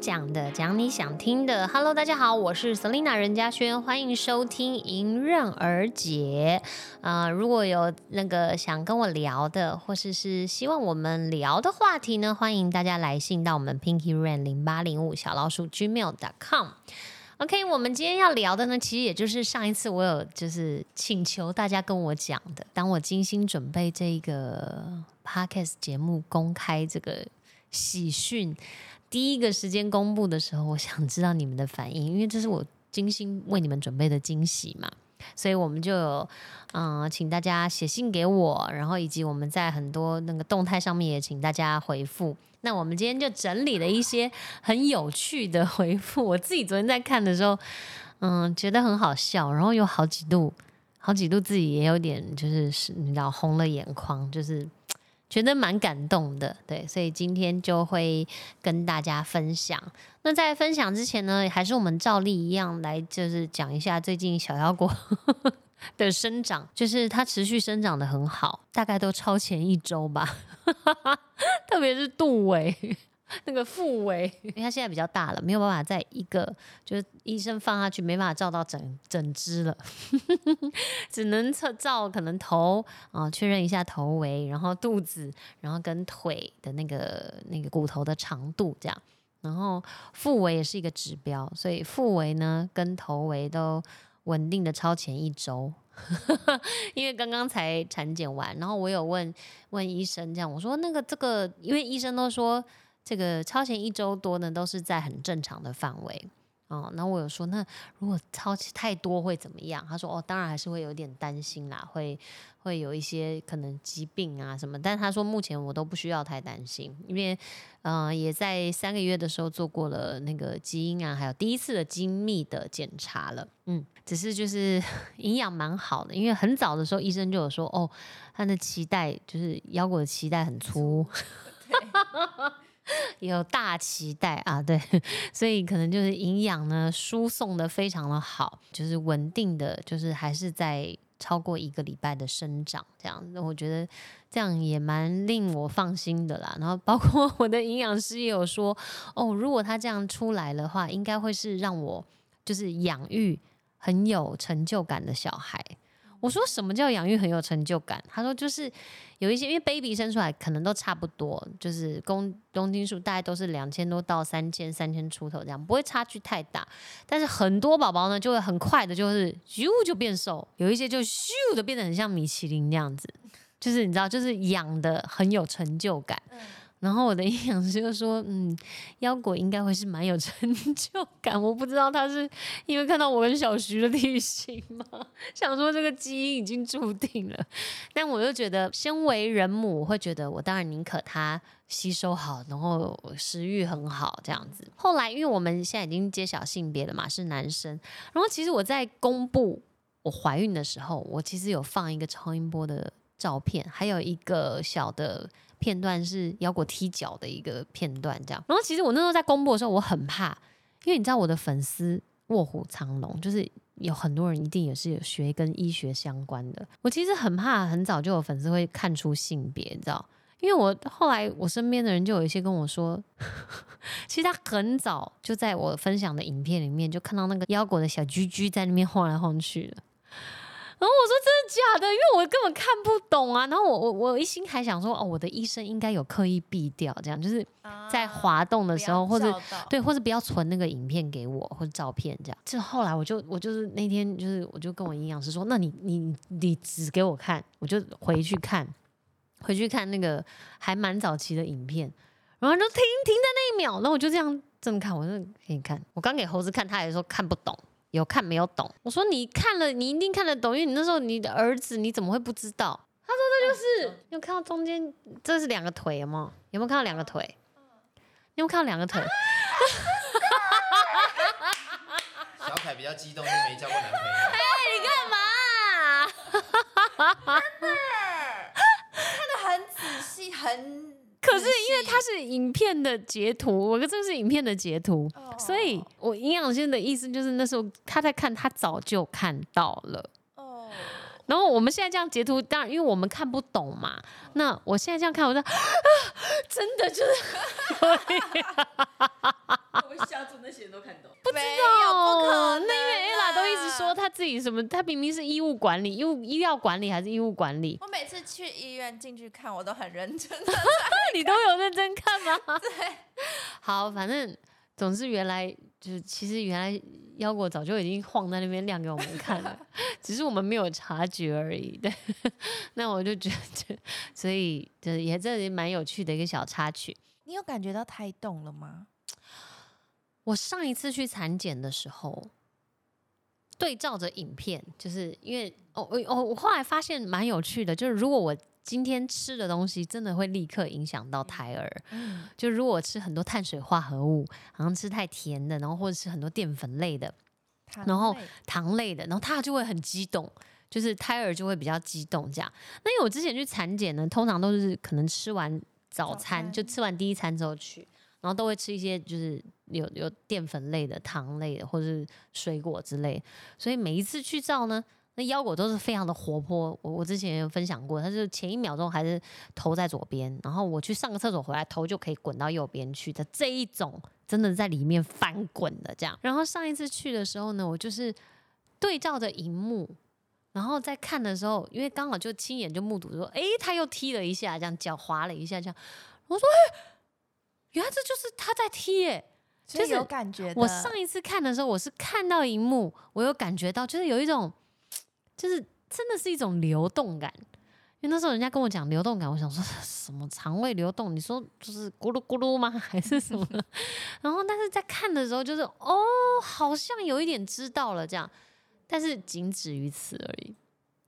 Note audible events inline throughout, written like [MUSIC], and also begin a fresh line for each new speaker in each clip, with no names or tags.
讲的，讲你想听的。Hello，大家好，我是 Selina 任嘉轩，欢迎收听《迎刃而解》。啊，如果有那个想跟我聊的，或者是希望我们聊的话题呢，欢迎大家来信到我们 Pinky Ran 零八零五小老鼠 gmail.com。OK，我们今天要聊的呢，其实也就是上一次我有就是请求大家跟我讲的，当我精心准备这个 Podcast 节目公开这个喜讯。第一个时间公布的时候，我想知道你们的反应，因为这是我精心为你们准备的惊喜嘛，所以我们就有嗯，请大家写信给我，然后以及我们在很多那个动态上面也请大家回复。那我们今天就整理了一些很有趣的回复，我自己昨天在看的时候，嗯，觉得很好笑，然后有好几度，好几度自己也有点就是是你知道红了眼眶，就是。觉得蛮感动的，对，所以今天就会跟大家分享。那在分享之前呢，还是我们照例一样来，就是讲一下最近小妖果 [LAUGHS] 的生长，就是它持续生长的很好，大概都超前一周吧，[LAUGHS] 特别是杜伟。那个腹围，[LAUGHS] 因为它现在比较大了，没有办法在一个就是医生放下去，没办法照到整整只了，[LAUGHS] 只能测照可能头啊，确认一下头围，然后肚子，然后跟腿的那个那个骨头的长度这样，然后腹围也是一个指标，所以腹围呢跟头围都稳定的超前一周，[LAUGHS] 因为刚刚才产检完，然后我有问问医生这样，我说那个这个，因为医生都说。这个超前一周多呢，都是在很正常的范围哦。那我有说，那如果超前太多会怎么样？他说，哦，当然还是会有点担心啦，会会有一些可能疾病啊什么。但他说目前我都不需要太担心，因为嗯，也在三个月的时候做过了那个基因啊，还有第一次的精密的检查了。嗯，只是就是 [LAUGHS] 营养蛮好的，因为很早的时候医生就有说，哦，他的脐带就是腰果的脐带很粗。[LAUGHS] [LAUGHS] 有大期待啊，对，[LAUGHS] 所以可能就是营养呢输送的非常的好，就是稳定的，就是还是在超过一个礼拜的生长这样，我觉得这样也蛮令我放心的啦。然后包括我的营养师也有说，哦，如果他这样出来的话，应该会是让我就是养育很有成就感的小孩。我说什么叫养育很有成就感？他说就是有一些，因为 baby 生出来可能都差不多，就是公公斤数大概都是两千多到三千三千出头这样，不会差距太大。但是很多宝宝呢，就会很快的，就是咻就变瘦，有一些就咻的变得很像米其林那样子，就是你知道，就是养的很有成就感。然后我的营养师就说：“嗯，腰果应该会是蛮有成就感。我不知道他是因为看到我跟小徐的体型吗？[LAUGHS] 想说这个基因已经注定了。但我又觉得，身为人母，会觉得我当然宁可他吸收好，然后食欲很好这样子。后来，因为我们现在已经揭晓性别了嘛，是男生。然后其实我在公布我怀孕的时候，我其实有放一个超音波的照片，还有一个小的。”片段是腰果踢脚的一个片段，这样。然后其实我那时候在公布的时候，我很怕，因为你知道我的粉丝卧虎藏龙，就是有很多人一定也是有学跟医学相关的。我其实很怕，很早就有粉丝会看出性别，你知道？因为我后来我身边的人就有一些跟我说，[LAUGHS] 其实他很早就在我分享的影片里面就看到那个腰果的小居居在那边晃来晃去的。然后我说真的假的？因为我根本看不懂啊。然后我我我一心还想说，哦，我的医生应该有刻意避掉，这样就是在滑动的时候，或者对，或者不要存那个影片给我或者照片这样。就后来我就我就是那天就是我就跟我营养师说，那你你你只给我看，我就回去看，回去看那个还蛮早期的影片，然后就停停在那一秒，然后我就这样这么看，我就给你看。我刚给猴子看，他也说看不懂。有看没有懂？我说你看了，你一定看得懂，因为你那时候你的儿子，你怎么会不知道？他说这就是，有看到中间这是两个腿有吗？有没有看到两个腿？有没有看到两个腿？
小凯比较激动，因为没交过男朋友。哎，
你干
嘛？真的，[LAUGHS] 看得很仔细，很。
可是因为它是影片的截图，我这是影片的截图，所以我营养师的意思就是那时候他在看，他早就看到了。哦。然后我们现在这样截图，当然因为我们看不懂嘛。那我现在这样看，我说啊，真的就是。[LAUGHS]
那些人都看懂。[LAUGHS]
不知道，不可能、啊。
那因为 ella 都一直说她自己什么，她明明是医务管理、医务医药管理还是医务管理，
我每次去医院进去看，我都很认真的。[LAUGHS]
你都有认真看吗？对。好，反正总之原来就是，其实原来腰果早就已经晃在那边亮给我们看了，[LAUGHS] 只是我们没有察觉而已。对。[LAUGHS] 那我就觉得，所以就是也这也蛮有趣的一个小插曲。
你有感觉到胎动了吗？
我上一次去产检的时候，对照着影片，就是因为哦我我我后来发现蛮有趣的，就是如果我今天吃的东西真的会立刻影响到胎儿，
嗯，
就如果吃很多碳水化合物，好像吃太甜的，然后或者是很多淀粉类的、然后糖类的，然后他就会很激动，就是胎儿就会比较激动这样。那因为我之前去产检呢，通常都是可能吃完早餐
早餐
就吃完第一餐之后去，然后都会吃一些就是有有淀粉类的、糖类的，或者是水果之类。所以每一次去照呢，那腰果都是非常的活泼。我我之前也有分享过，它是前一秒钟还是头在左边，然后我去上个厕所回来，头就可以滚到右边去的这一种，真的在里面翻滚的这样。然后上一次去的时候呢，我就是对照着荧幕。然后在看的时候，因为刚好就亲眼就目睹说，诶，他又踢了一下，这样脚滑了一下，这样，我说，诶，原来这就是他在踢耶！就是
有感觉的。
我上一次看的时候，我是看到荧幕，我有感觉到，就是有一种，就是真的是一种流动感。因为那时候人家跟我讲流动感，我想说 [LAUGHS] 什么肠胃流动？你说就是咕噜咕噜吗？[LAUGHS] 还是什么？[LAUGHS] 然后但是在看的时候，就是哦，好像有一点知道了这样，但是仅止于此而已。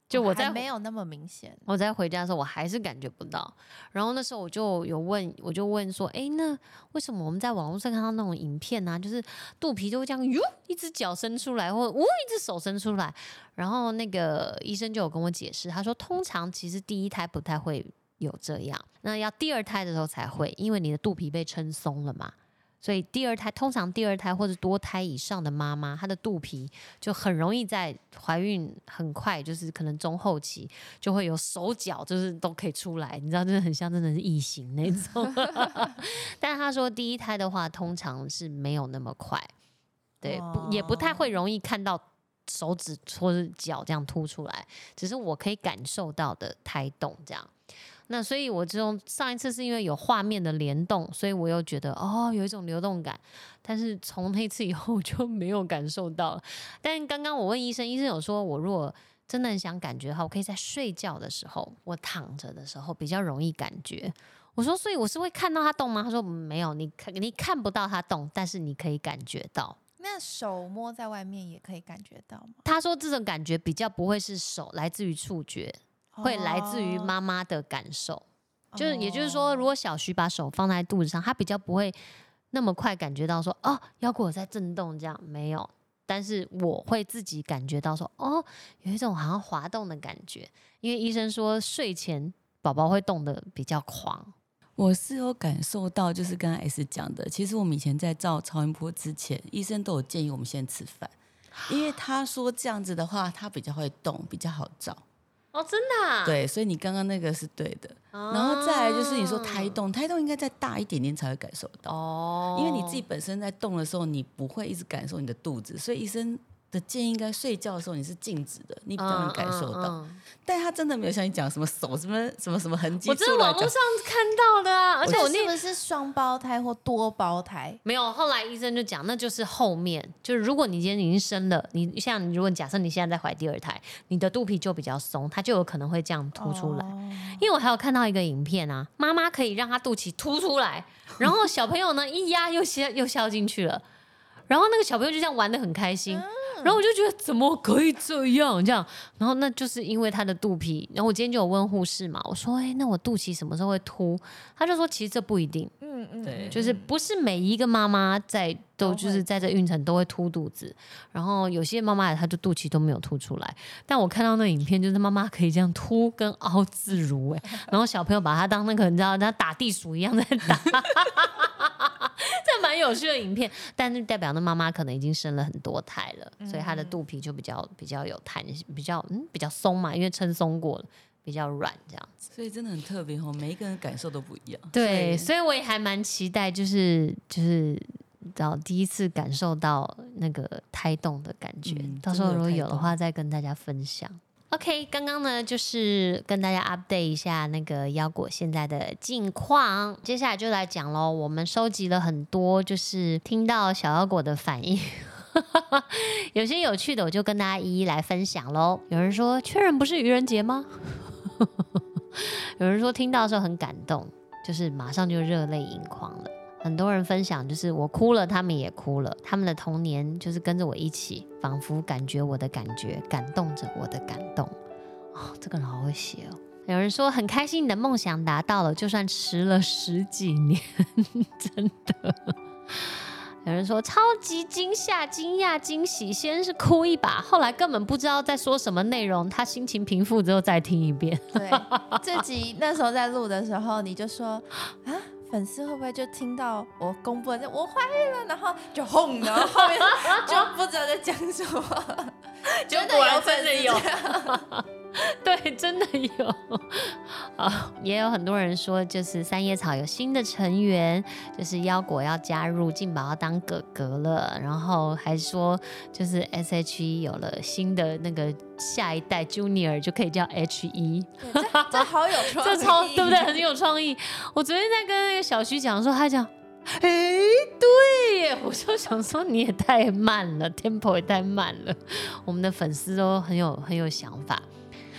就我
还
在
没有那么明显。
我在回家的时候，我还是感觉不到。然后那时候我就有问，我就问说，哎，那为什么我们在网络上看到那种影片啊，就是肚皮就会这样，哟，一只脚伸出来，或呜，一只手伸出来。然后那个医生就有跟我解释，他说，通常其实第一胎不太会有这样，那要第二胎的时候才会，因为你的肚皮被撑松了嘛。所以第二胎通常第二胎或者多胎以上的妈妈，她的肚皮就很容易在怀孕很快，就是可能中后期就会有手脚，就是都可以出来，你知道，真的很像真的是异形那种。[LAUGHS] [LAUGHS] 但是他说第一胎的话，通常是没有那么快，对，不也不太会容易看到手指或者脚这样凸出来，只是我可以感受到的胎动这样。那所以，我这种上一次是因为有画面的联动，所以我又觉得哦，有一种流动感。但是从那次以后我就没有感受到了。但刚刚我问医生，医生有说我如果真的很想感觉的话，我可以在睡觉的时候，我躺着的时候比较容易感觉。我说，所以我是会看到它动吗？他说没有，你看你看不到它动，但是你可以感觉到。
那手摸在外面也可以感觉到吗？
他说这种感觉比较不会是手，来自于触觉，会来自于
哦
妈妈的感受。就是也就是说，如果小徐把手放在肚子上，他比较不会那么快感觉到说哦腰果在震动，这样没有。但是我会自己感觉到说哦，有一种好像滑动的感觉，因为医生说睡前宝宝会动得比较狂。
我是有感受到，就是刚刚 S 讲的，其实我们以前在照超音波之前，医生都有建议我们先吃饭，因为他说这样子的话，他比较会动，比较好照。
哦，真的、啊？
对，所以你刚刚那个是对的。
哦，
然后再来就是你说胎动，胎动应该再大一点点才会感受到，
哦，
因为你自己本身在动的时候，你不会一直感受你的肚子，所以医生的建议应该睡觉的时候你是静止的，你比较能感受到。
嗯嗯嗯
但他真的没有像你讲什么手什么 [LAUGHS] 什么什么痕迹
我
出来讲
真的网络上看到的啊，而且我
这
那
是不是双胞胎或多胞胎？
没有，后来医生就讲，那就是后面，就是如果你今天已经生了，你像你如果假设你现在在怀第二胎，你的肚皮就比较松，它就有可能会这样凸出来。
哦
因为我还有看到一个影片啊，妈妈可以让她肚脐凸出来，然后小朋友呢一压又消又消进去了，然后那个小朋友就这样玩的很开心。然后我就觉得怎么可以这样这样，然后那就是因为他的肚皮。然后我今天就有问护士嘛，我说：“哎，那我肚脐什么时候会凸？”他就说：“其实这不一定，
嗯嗯，
对
就是不是每一个妈妈在都就是在这孕程都会凸肚子，然后有些妈妈她就肚脐都没有凸出来。但我看到那影片，就是妈妈可以这样凸跟凹自如哎、然后小朋友把它当那个你知道，他打地鼠一样在打。这蛮有趣的影片，但是代表那妈妈可能已经生了很多胎了，所以她的肚皮就比较比较有弹性，比较嗯比较松嘛，因为撑松过了，比较软这样子。
所以真的很特别哦，每一个人感受都不一样。
对，
所以
我也还蛮期待，就是就是知道第一次感受到那个胎动的感觉。
嗯
到时候如果有的话，再跟大家分享。OK，刚刚呢就是跟大家 update 一下那个腰果现在的近况，接下来就来讲喽。我们收集了很多，就是听到小腰果的反应。[LAUGHS] 有些有趣的，我就跟大家一一来分享喽。有人说确认不是愚人节吗？[LAUGHS] 有人说听到的时候很感动，就是马上就热泪盈眶了。很多人分享，就是我哭了，他们也哭了，他们的童年就是跟着我一起，仿佛感觉我的感觉，感动着我的感动。哦，这个人好会写哦。有人说很开心你的梦想达到了，就算迟了十几年，真的。有人说超级惊吓、惊讶、惊喜，先是哭一把，后来根本不知道在说什么内容，他心情平复之后再听一遍。
对，这集那时候在录的时候，你就说啊，粉丝会不会就听到我公布了这我怀孕了，然后就轰，然后后面就不知道在讲什么，[LAUGHS]
就
真的有
真的有 [LAUGHS] 对，真的有。啊，也有很多人说，就是三叶草有新的成员，就是腰果要加入，进宝要当哥哥了，然后还说就是 S H E 有了新的那个下一代 Junior 就可以叫 H E，
这这好有 [LAUGHS] 创意，
这超对不对？很有创意。我昨天在跟那个小徐讲说，他讲。哎，对耶！我就想说你也太慢了，tempo 也太慢了。我们的粉丝都很有很有想法，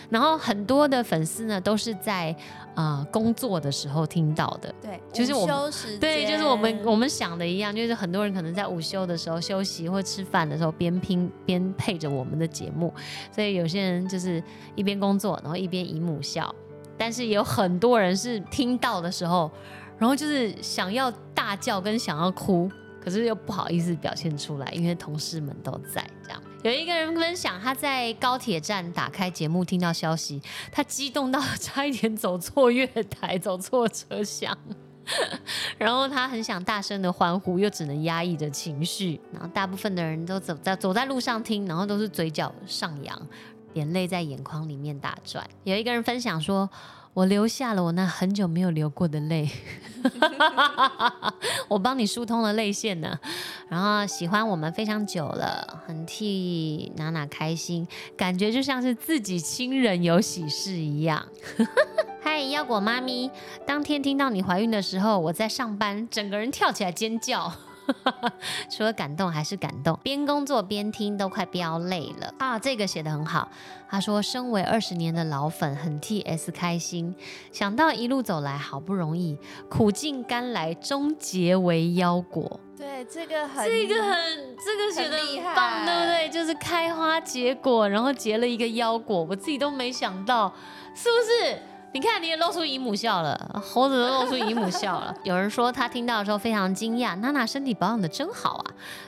然后很多的粉丝呢都是在呃工作的时候听到的。
对，
就是我们对，就是我们我们想的一样，就是很多人可能在午休的时候休息或吃饭的时候边拼边配着我们的节目，所以有些人就是一边工作，然后一边姨母笑，但是也有很多人是听到的时候，然后就是想要大叫跟想要哭，可是又不好意思表现出来，因为同事们都在这样。有一个人分享，他在高铁站打开节目，听到消息，他激动到差一点走错月台，走错车厢。[LAUGHS] 然后他很想大声的欢呼，又只能压抑着情绪。然后大部分的人都走在走在路上听，然后都是嘴角上扬，眼泪在眼眶里面打转。有一个人分享说：“我流下了我那很久没有流过的泪，[LAUGHS] 我帮你疏通了泪腺呢。”然后喜欢我们非常久了，很替娜娜开心，感觉就像是自己亲人有喜事一样。[LAUGHS] 嗨，腰果妈咪，当天听到你怀孕的时候，我在上班，整个人跳起来尖叫。[LAUGHS] 除了感动还是感动，边工作边听都快飙泪了啊！这个写的很好，他说身为二十年的老粉，很替 S 开心，想到一路走来好不容易，苦尽甘来，终结为腰果。
对这个很
这个很，这个写的
很
棒，对不对？就是开花结果，然后结了一个腰果，我自己都没想到，是不是？你看，你也露出姨母笑了，猴子都露出姨母笑了。[LAUGHS] 有人说他听到的时候非常惊讶，娜娜身体保养的真好啊。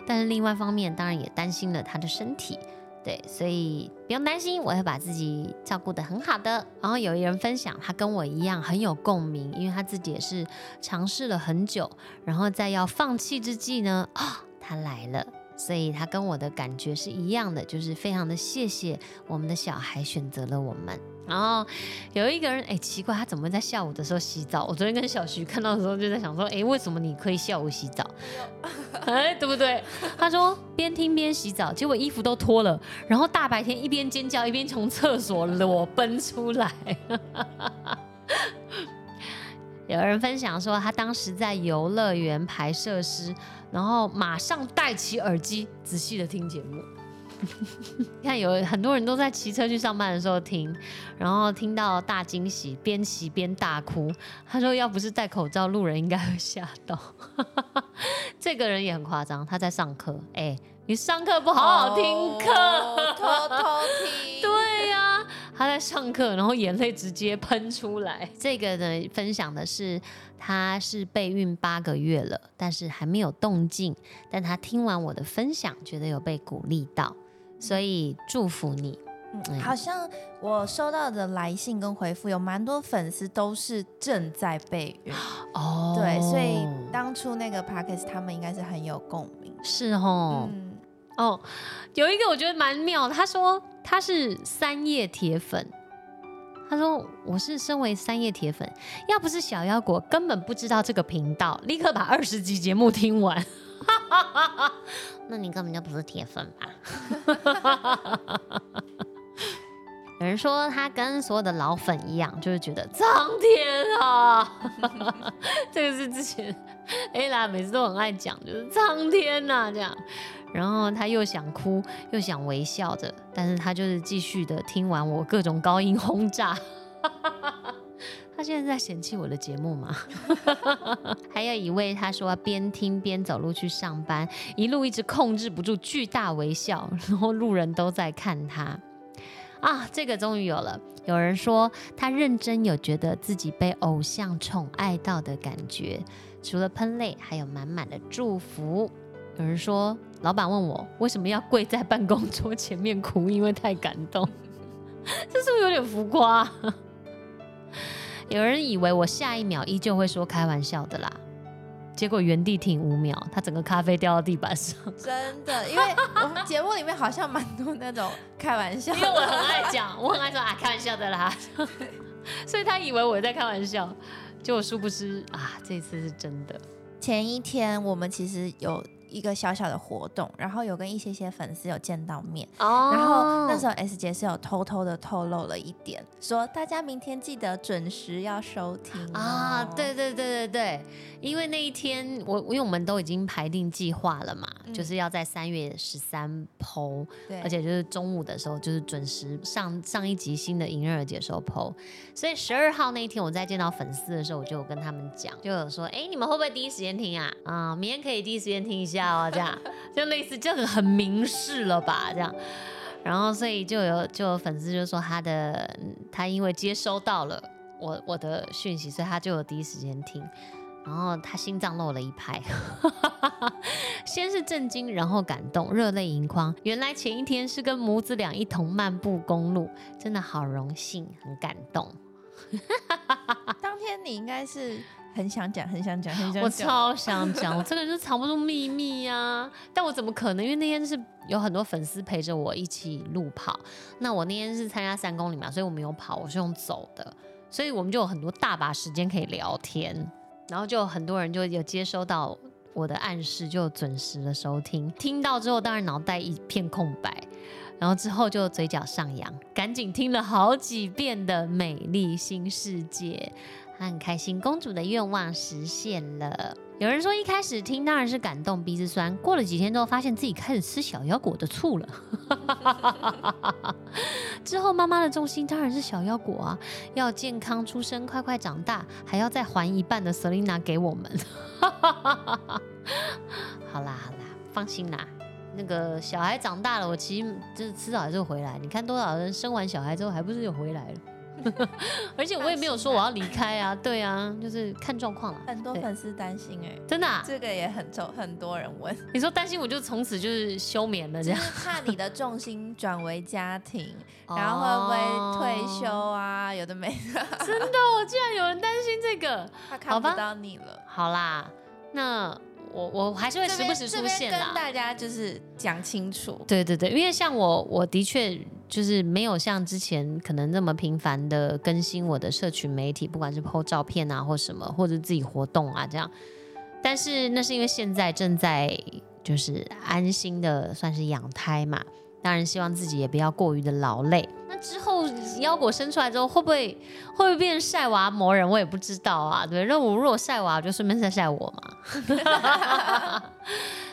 但是另外一方面，当然也担心了她的身体。对，所以不用担心，我会把自己照顾得很好的。然后有一人分享，他跟我一样很有共鸣，因为他自己也是尝试了很久，然后在要放弃之际呢，啊、他来了。所以他跟我的感觉是一样的，就是非常的谢谢我们的小孩选择了我们。然后有一个人，哎，奇怪，他怎么在下午的时候洗澡？我昨天跟小徐看到的时候就在想说，哎，为什么你可以下午洗澡？哎，对不对？他说边听边洗澡，结果衣服都脱了，然后大白天一边尖叫一边从厕所裸奔出来。[LAUGHS] 有人分享说，他当时在游乐园排设施，然后马上戴起耳机，仔细的听节目。[LAUGHS] 你看，有很多人都在骑车去上班的时候听，然后听到大惊喜，边骑边大哭。他说，要不是戴口罩，路人应该会吓到。[LAUGHS] 这个人也很夸张，他在上课。哎、你上课不好好听课，
哦偷偷听，[LAUGHS]
对呀、他在上课，然后眼泪直接喷出来。这个呢，分享的是他是备孕八个月了，但是还没有动静，但他听完我的分享，觉得有被鼓励到，所以祝福你。
嗯，好像我收到的来信跟回复有蛮多粉丝都是正在备孕，
哦
对，所以当初那个 p a c k a g e 他们应该是很有共鸣。
是哦。
嗯，
哦，有一个我觉得蛮妙，他说他是三叶铁粉。他说：“我是身为三叶铁粉，要不是小妖果，根本不知道这个频道，立刻把二十集节目听完。[LAUGHS] 那你根本就不是铁粉吧？[LAUGHS] 有人说他跟所有的老粉一样，就是觉得苍天啊，[LAUGHS] 这个是之前 A 啦每次都很爱讲，就是苍天呐、这样。然后他又想哭又想微笑着，但是他就是继续的听完我各种高音轰炸。他现在在嫌弃我的节目吗？[LAUGHS] 还有一位他说边听边走路去上班，一路一直控制不住巨大微笑，然后路人都在看他。啊，这个终于有了。有人说他认真有觉得自己被偶像宠爱到的感觉，除了喷泪，还有满满的祝福。有人说，老板问我为什么要跪在办公桌前面哭，因为太感动。[LAUGHS] 这是不是有点浮夸？有人以为我下一秒依旧会说开玩笑的啦，结果原地停五秒，他整个咖啡掉到地板上。[LAUGHS]
真的，因为我们节目里面好像蛮多那种开玩笑，
因为我很爱讲，我很爱说啊，开玩笑的啦，[LAUGHS] 所以他以为我在开玩笑，结果殊不知啊，这次是真的。
前一天我们其实有一个小小的活动，然后有跟一些些粉丝有见到面。
哦
然后那时候 S 姐是有偷偷的透露了一点，说大家明天记得准时要收听哦
啊，对对对对对，因为那一天我因为我们都已经排定计划了嘛，
嗯
就是要在三月十三剖，
对，
而且就是中午的时候就是准时上上一集新的迎刃而解的时候剖，所以十二号那一天我在见到粉丝的时候，我就有跟他们讲，就有说，哎，你们会不会第一时间听啊？啊、明天可以第一时间听一下哦，这样 [LAUGHS] 就类似这个很明示了吧，这样。然后，所以就有就有粉丝就说他的嗯他因为接收到了我我的讯息，所以他就有第一时间听。然后他心脏漏了一拍，[LAUGHS] 先是震惊，然后感动，热泪盈眶。原来前一天是跟母子俩一同漫步公路，真的好荣幸，很感动。[LAUGHS]
当天你应该是很想讲，很想讲，很想讲。
我超想讲，我这个人就藏不住秘密呀、但我怎么可能？因为那天是有很多粉丝陪着我一起路跑。那我那天是参加三公里嘛，所以我没有跑，我是用走的，所以我们就有很多大把时间可以聊天。然后就很多人就有接收到我的暗示，就准时的收听。听到之后，当然脑袋一片空白。然后之后就嘴角上扬，赶紧听了好几遍的《美丽新世界》，很开心，公主的愿望实现了。有人说一开始听当然是感动，鼻子酸，过了几天之后发现自己开始吃小腰果的醋了。[LAUGHS] 之后妈妈的重心当然是小腰果啊，要健康出生，快快长大，还要再还一半的 Selina 给我们。[LAUGHS] 好啦好啦，放心啦。那个小孩长大了，我其实就是迟早还是回来。你看多少人生完小孩之后还不是又回来了？[LAUGHS] 而且我也没有说我要离开啊，对啊，就是看状况了。
很多粉丝担心哎、
真的啊、
这个也很重，很多人问，
你说担心我就从此就是休眠了这样，
就是怕你的重心转为家庭，[LAUGHS] 然后会不会退休
哦？
啊？有的没的，
真的，我竟然有人担心这个。
他看不到你了。
好啦，那我我还是会时不时出现啦。
大家就是讲清楚，
对对对，因为像我，我的确就是没有像之前可能那么频繁的更新我的社群媒体，不管是 PO 照片啊或什么，或者自己活动啊这样。但是那是因为现在正在就是安心的算是养胎嘛，当然希望自己也不要过于的劳累。那之后腰果生出来之后，会不会会不会变晒娃魔人？我也不知道啊。对，那我如果晒娃，就顺便晒晒我嘛。[LAUGHS]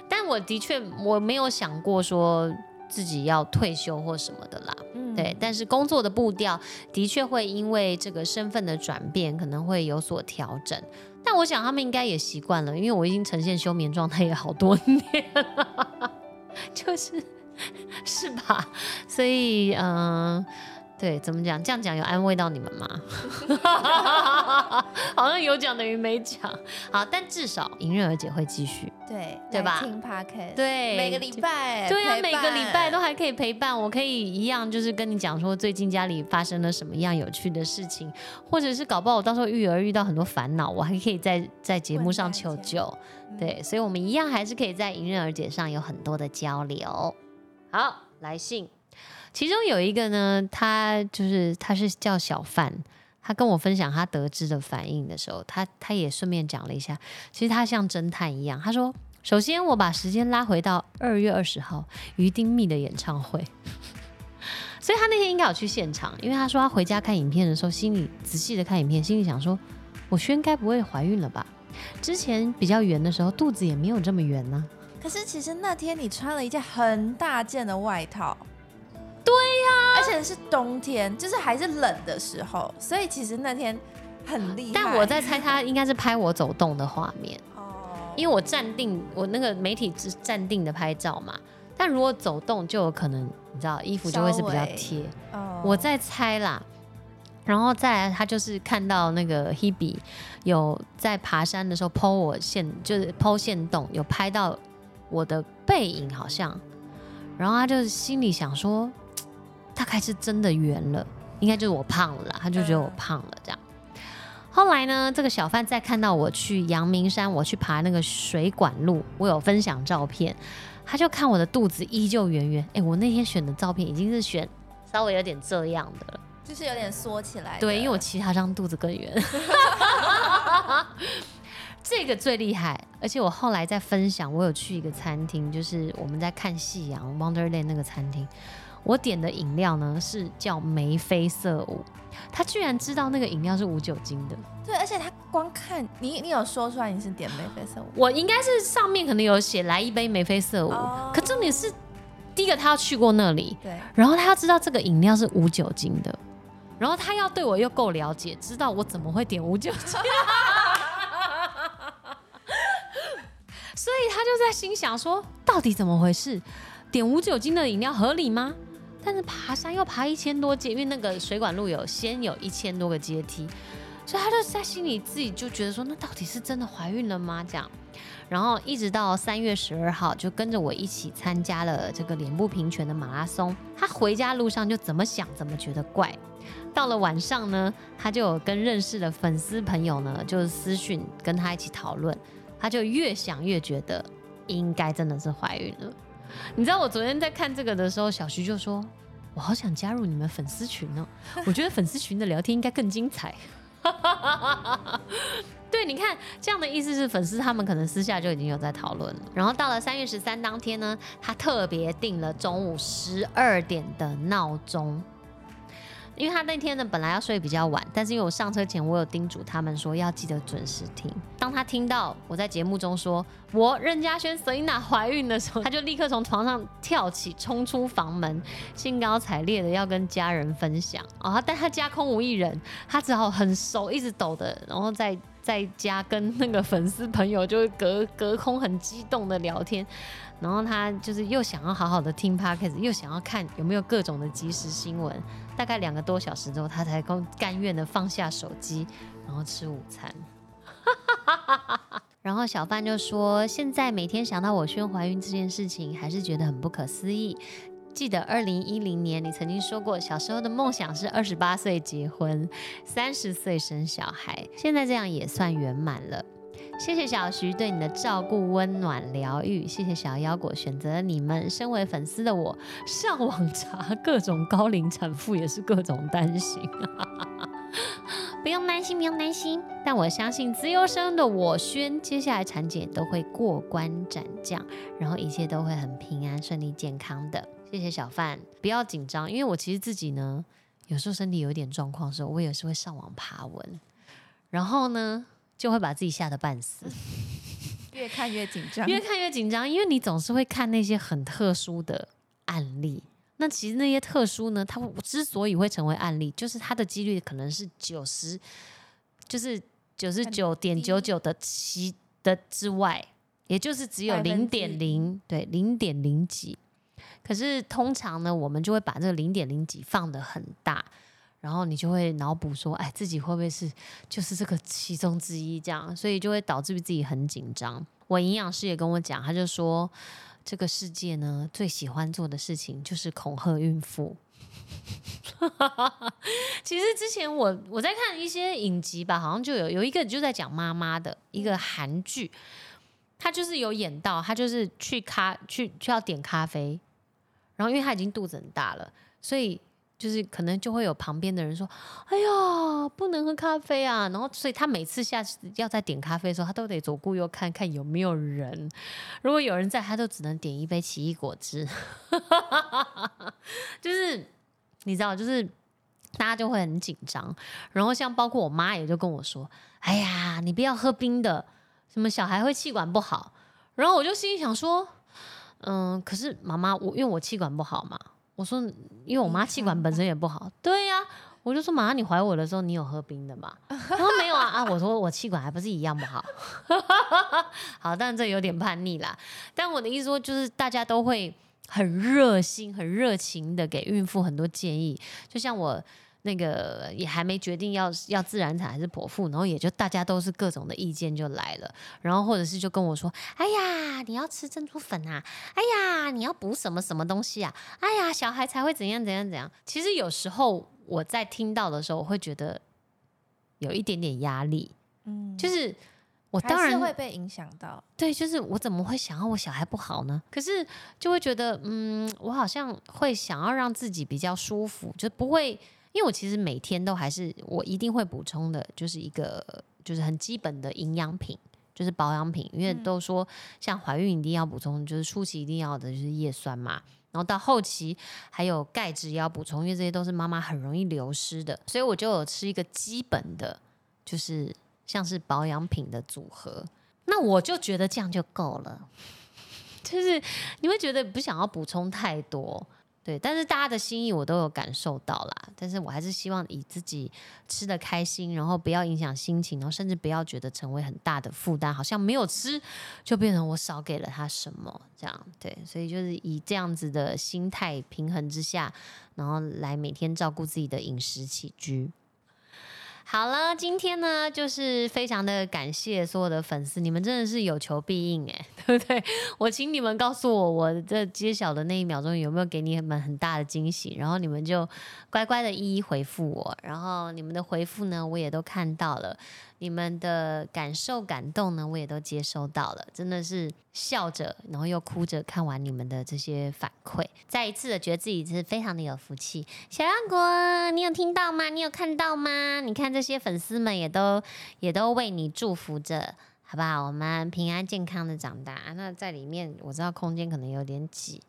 但我的确我没有想过说自己要退休或什么的啦。
嗯
对，但是工作的步调的确会因为这个身份的转变，可能会有所调整。但我想他们应该也习惯了，因为我已经呈现休眠状态也好多年了，[LAUGHS] 就是 [LAUGHS] 是吧？所以嗯、对，怎么讲？这样讲有安慰到你们吗？[LAUGHS] 好像有讲等于没讲。好，但至少迎刃而解会继续。
对
对吧
来听 podcast，
对，
每个礼拜，
对啊，每个礼拜都还可以陪伴，我可以一样，就是跟你讲说最近家里发生了什么样有趣的事情，或者是搞不好我到时候育儿遇到很多烦恼，我还可以在在节目上求救。
嗯
对，所以我们一样还是可以在迎刃而解上有很多的交流。好，来信，其中有一个呢，他就是他是叫小范。他跟我分享他得知的反应的时候，他他也顺便讲了一下，其实他像侦探一样，他说首先，我把时间拉回到二月二十号于丁密的演唱会，所以他那天应该有去现场，因为他说他回家看影片的时候，心里仔细的看影片，心里想说，我轩该不会怀孕了吧？之前比较圆的时候，肚子也没有这么圆呢、
可是其实那天你穿了一件很大件的外套，且是冬天，就是还是冷的时候，所以其实那天很厉害。
但我在猜他应该是拍我走动的画面，
哦，
因为我站定，我那个媒体是站定的拍照嘛。但如果走动，就有可能你知道衣服就会是比较贴。
哦
我在猜啦。然后再来，他就是看到那个 Hebe 有在爬山的时候剖我线，就是剖线洞，有拍到我的背影好像，然后他就心里想说，大概是真的圆了，应该就是我胖了啦，他就觉得我胖了这样。后来呢，这个小贩再看到我去阳明山，我去爬那个水管路，我有分享照片，他就看我的肚子依旧圆圆。哎，我那天选的照片已经是选稍微有点这样的了。
就是有点缩起来。
对，因为我其他张肚子更圆。[LAUGHS] 这个最厉害，而且我后来在分享，我有去一个餐厅，就是我们在看夕阳 Wonderland 那个餐厅，我点的饮料呢是叫眉飞色舞，他居然知道那个饮料是无酒精的，
对，而且他光看你，你有说出来你是点眉飞色舞，
我应该是上面可能有写来一杯眉飞色舞，
哦
可重点是第一个他要去过那里，
对，
然后他要知道这个饮料是无酒精的，然后他要对我又够了解，知道我怎么会点无酒精，[LAUGHS] 所以他就在心想说，到底怎么回事？点无酒精的饮料合理吗？但是爬山要爬一千多阶，因为那个水管路有先有一千多个阶梯，所以他就在心里自己就觉得说，那到底是真的怀孕了吗？这样。然后一直到三月十二号，就跟着我一起参加了这个脸部平权的马拉松。他回家路上就怎么想怎么觉得怪。到了晚上呢，他就有跟认识的粉丝朋友呢，就是私讯跟他一起讨论。他就越想越觉得应该真的是怀孕了。你知道我昨天在看这个的时候，小徐就说：“我好想加入你们粉丝群哦，我觉得粉丝群的聊天应该更精彩。[LAUGHS] ”对，你看这样的意思是粉丝他们可能私下就已经有在讨论了。然后到了三月十三当天呢，他特别定了中午十二点的闹钟。因为他那天呢本来要睡比较晚，但是因为我上车前我有叮嘱他们说要记得准时听。当他听到我在节目中说我任嘉萱 Selina 怀孕的时候，[LAUGHS] 他就立刻从床上跳起，冲出房门，兴高采烈的要跟家人分享啊。但他家空无一人，他只好很熟一直抖的，然后在在家跟那个粉丝朋友就隔隔空很激动的聊天。然后他就是又想要好好的听 p o c a s t 又想要看有没有各种的即时新闻。大概两个多小时之后，他才甘甘愿的放下手机，然后吃午餐。[LAUGHS] 然后小范就说：“现在每天想到我宣怀孕这件事情，还是觉得很不可思议。记得二零一零年，你曾经说过，小时候的梦想是二十八岁结婚，三十岁生小孩，现在这样也算圆满了。”谢谢小徐对你的照顾、温暖、疗愈。谢谢小腰果选择你们。身为粉丝的我，上网查各种高龄产妇也是各种担心。[LAUGHS] 不用担心，不用担心。但我相信资优生的我宣，接下来产检都会过关斩将，然后一切都会很平安、顺利、健康的。谢谢小范，不要紧张，因为我其实自己呢，有时候身体有一点状况的时候，我也是会上网爬文，然后呢。就会把自己吓得半死，[LAUGHS]
越看越紧张，
越看越紧张，因为你总是会看那些很特殊的案例。那其实那些特殊呢，它之所以会成为案例，就是它的几率可能是九十，就是九十九点九九的七的之外，也就是只有零点零对零点零几。可是通常呢，我们就会把这个零点零几放得很大。然后你就会脑补说，哎，自己会不会是就是这个其中之一？这样，所以就会导致自己很紧张。我营养师也跟我讲，他就说，这个世界呢，最喜欢做的事情就是恐吓孕妇。[LAUGHS] 其实之前我我在看一些影集吧，好像就有有一个就在讲妈妈的一个韩剧，他就是有演到，他就是去咖去去要点咖啡，然后因为他已经肚子很大了，所以。就是可能就会有旁边的人说：“哎呀，不能喝咖啡啊！”然后，所以他每次下次要再点咖啡的时候，他都得左顾右看看有没有人。如果有人在，他就只能点一杯奇异果汁。[LAUGHS] 就是你知道，就是大家就会很紧张。然后像包括我妈也就跟我说：“哎呀，你不要喝冰的，什么小孩会气管不好。”然后我就心里想说：“嗯，可是妈妈，我因为我气管不好嘛。”我说，因为我妈气管本身也不好，对呀，我就说妈，你怀我的时候你有喝冰的吗？[LAUGHS] 她说没有啊啊，我说我气管还不是一样不好，[LAUGHS] 好，但这有点叛逆啦。但我的意思说，就是大家都会很热心、很热情的给孕妇很多建议，就像我。那个也还没决定要要自然产还是剖腹，然后也就大家都是各种的意见就来了，然后或者是就跟我说：“哎呀，你要吃珍珠粉啊！哎呀，你要补什么什么东西啊？哎呀，小孩才会怎样怎样怎样。”其实有时候我在听到的时候，我会觉得有一点点压力，嗯，就是我当然
会被影响到，
对，就是我怎么会想要我小孩不好呢？可是就会觉得，嗯，我好像会想要让自己比较舒服，就不会。因为我其实每天都还是我一定会补充的，就是一个就是很基本的营养品，就是保养品。因为都说像怀孕一定要补充，就是初期一定要的就是叶酸嘛，然后到后期还有钙质也要补充，因为这些都是妈妈很容易流失的。所以我就有吃一个基本的，就是像是保养品的组合。那我就觉得这样就够了，[LAUGHS] 就是你会觉得不想要补充太多。对，但是大家的心意我都有感受到啦。但是我还是希望以自己吃的开心，然后不要影响心情，然后甚至不要觉得成为很大的负担，好像没有吃就变成我少给了他什么这样。对，所以就是以这样子的心态平衡之下，然后来每天照顾自己的饮食起居。好了，今天呢，就是非常的感谢所有的粉丝，你们真的是有求必应哎，[LAUGHS] 对不对？我请你们告诉我，我这揭晓的那一秒钟有没有给你们很大的惊喜，然后你们就乖乖的一一回复我，然后你们的回复呢，我也都看到了。你们的感受、感动呢，我也都接收到了，真的是笑着，然后又哭着看完你们的这些反馈，再一次的觉得自己是非常的有福气。小杨国，你有听到吗？你有看到吗？你看这些粉丝们也都也都为你祝福着，好不好？我们平安健康的长大。那在里面，我知道空间可能有点挤，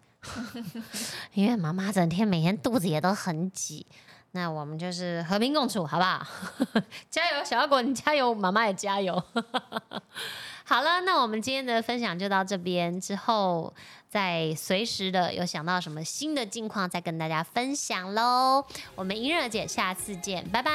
[LAUGHS] 因为妈妈整天每天肚子也都很挤。那我们就是和平共处，好不好？[LAUGHS] 加油，小妖果，你加油，妈妈也加油。[LAUGHS] 好了，那我们今天的分享就到这边，之后再随时的有想到什么新的近况，再跟大家分享喽。我们迎刃而解，下次见，拜拜。